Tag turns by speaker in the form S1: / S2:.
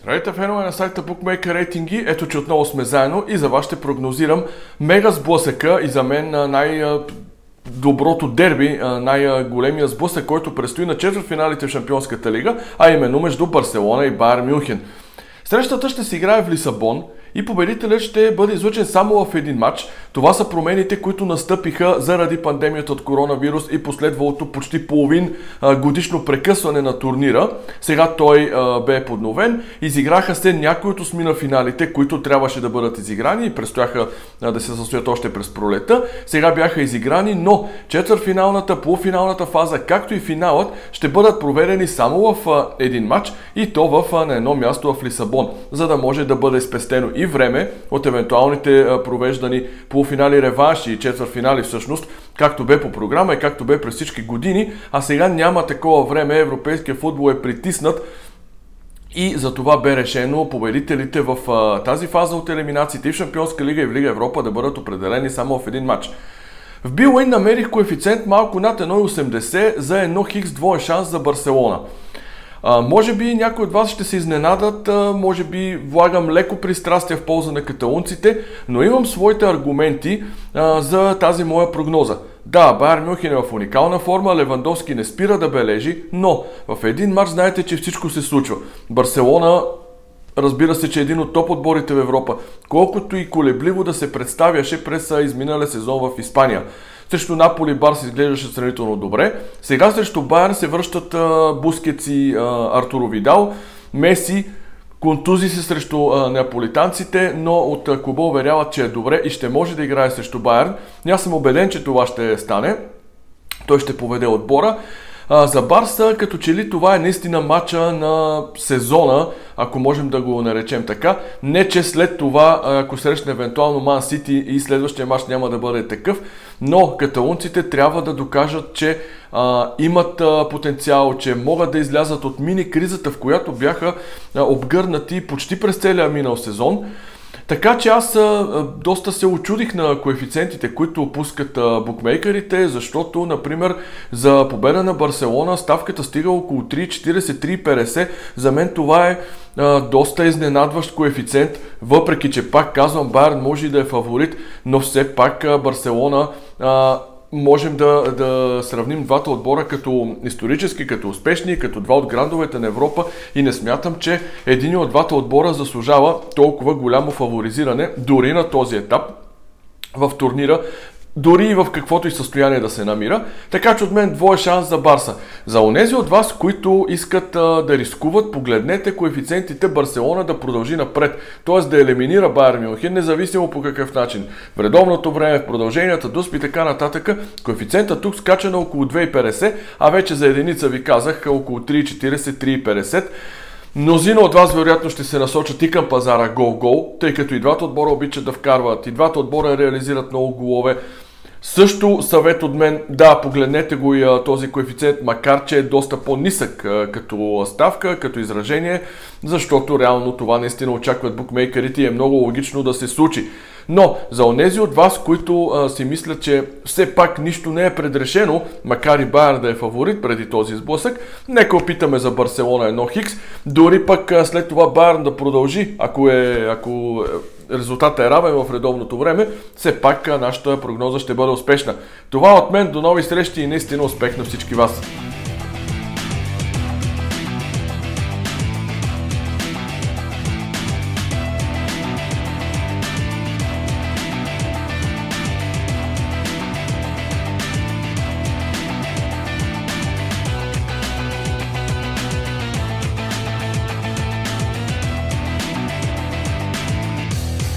S1: Здравейте, фенове на сайта Bookmaker рейтинги. Ето, че отново сме заедно и за вас ще прогнозирам мега сблъсъка и за мен най- доброто дерби, най-големия сблъсък, който предстои на четвъртфиналите в Шампионската лига, а именно между Барселона и Байер Мюнхен. Срещата ще се играе в Лисабон и победителят ще бъде излучен само в един матч. Това са промените, които настъпиха заради пандемията от коронавирус и последвалото почти половин годишно прекъсване на турнира. Сега той бе подновен. Изиграха се някои от осмина финалите, които трябваше да бъдат изиграни и предстояха да се състоят още през пролета. Сега бяха изиграни, но четвърфиналната, полуфиналната фаза, както и финалът, ще бъдат проведени само в един матч и то в на едно място в Лисабон, за да може да бъде спестено и време от евентуалните провеждани полуфинали, реванши и четвърфинали всъщност, както бе по програма и както бе през всички години, а сега няма такова време, европейския футбол е притиснат и за това бе решено победителите в тази фаза от елиминациите и в Шампионска лига и в Лига Европа да бъдат определени само в един матч. В Билуин намерих коефициент малко над 1,80 за 1 хикс двоен шанс за Барселона. А, може би някои от вас ще се изненадат, а, може би влагам леко пристрастие в полза на каталунците, но имам своите аргументи а, за тази моя прогноза. Да, Байер Мюнхен е в уникална форма, Левандовски не спира да бележи, но в един матч знаете, че всичко се случва. Барселона Разбира се, че е един от топ отборите в Европа, колкото и колебливо да се представяше през изминалия сезон в Испания. Срещу Наполи Барс изглеждаше сравнително добре. Сега срещу Байерн се връщат Бускец и Артуро Видал. Меси контузи се срещу а, неаполитанците, но от а, клуба уверяват, че е добре и ще може да играе срещу Байерн. аз съм убеден, че това ще стане. Той ще поведе отбора. За Барса, като че ли това е наистина матча на сезона, ако можем да го наречем така. Не, че след това, ако срещне евентуално Ман Сити и следващия матч няма да бъде такъв, но каталунците трябва да докажат, че а, имат а, потенциал, че могат да излязат от мини кризата, в която бяха а, обгърнати почти през целия минал сезон. Така че аз а, доста се очудих на коефициентите, които опускат а, букмейкерите, защото, например, за победа на Барселона ставката стига около 3,40-3,50. За мен това е а, доста изненадващ коефициент, въпреки че пак казвам, Байерн може и да е фаворит, но все пак а, Барселона а, можем да, да сравним двата отбора като исторически, като успешни, като два от грандовете на Европа и не смятам, че един от двата отбора заслужава толкова голямо фаворизиране дори на този етап в турнира, дори и в каквото и състояние да се намира. Така че от мен двоя шанс за Барса. За онези от вас, които искат а, да рискуват, погледнете коефициентите Барселона да продължи напред, т.е. да елиминира Байер Мюнхен, независимо по какъв начин. В редовното време, в продълженията, дусп и така нататък, коефициента тук скача на около 2,50, а вече за единица ви казах около 3,40-3,50. Мнозина от вас вероятно ще се насочат и към пазара гол-гол, тъй като и двата отбора обичат да вкарват, и двата отбора реализират много голове. Също съвет от мен, да, погледнете го и този коефициент, макар че е доста по-нисък като ставка, като изражение, защото реално това наистина очакват букмейкерите и е много логично да се случи. Но за онези от вас, които а, си мислят, че все пак нищо не е предрешено, макар и Байер да е фаворит преди този сблъсък, нека опитаме за Барселона 1 Хикс, дори пък а, след това Байерн да продължи, ако е, ако резултатът е равен в редовното време, все пак нашата прогноза ще бъде успешна. Това от мен, до нови срещи и наистина успех на всички вас!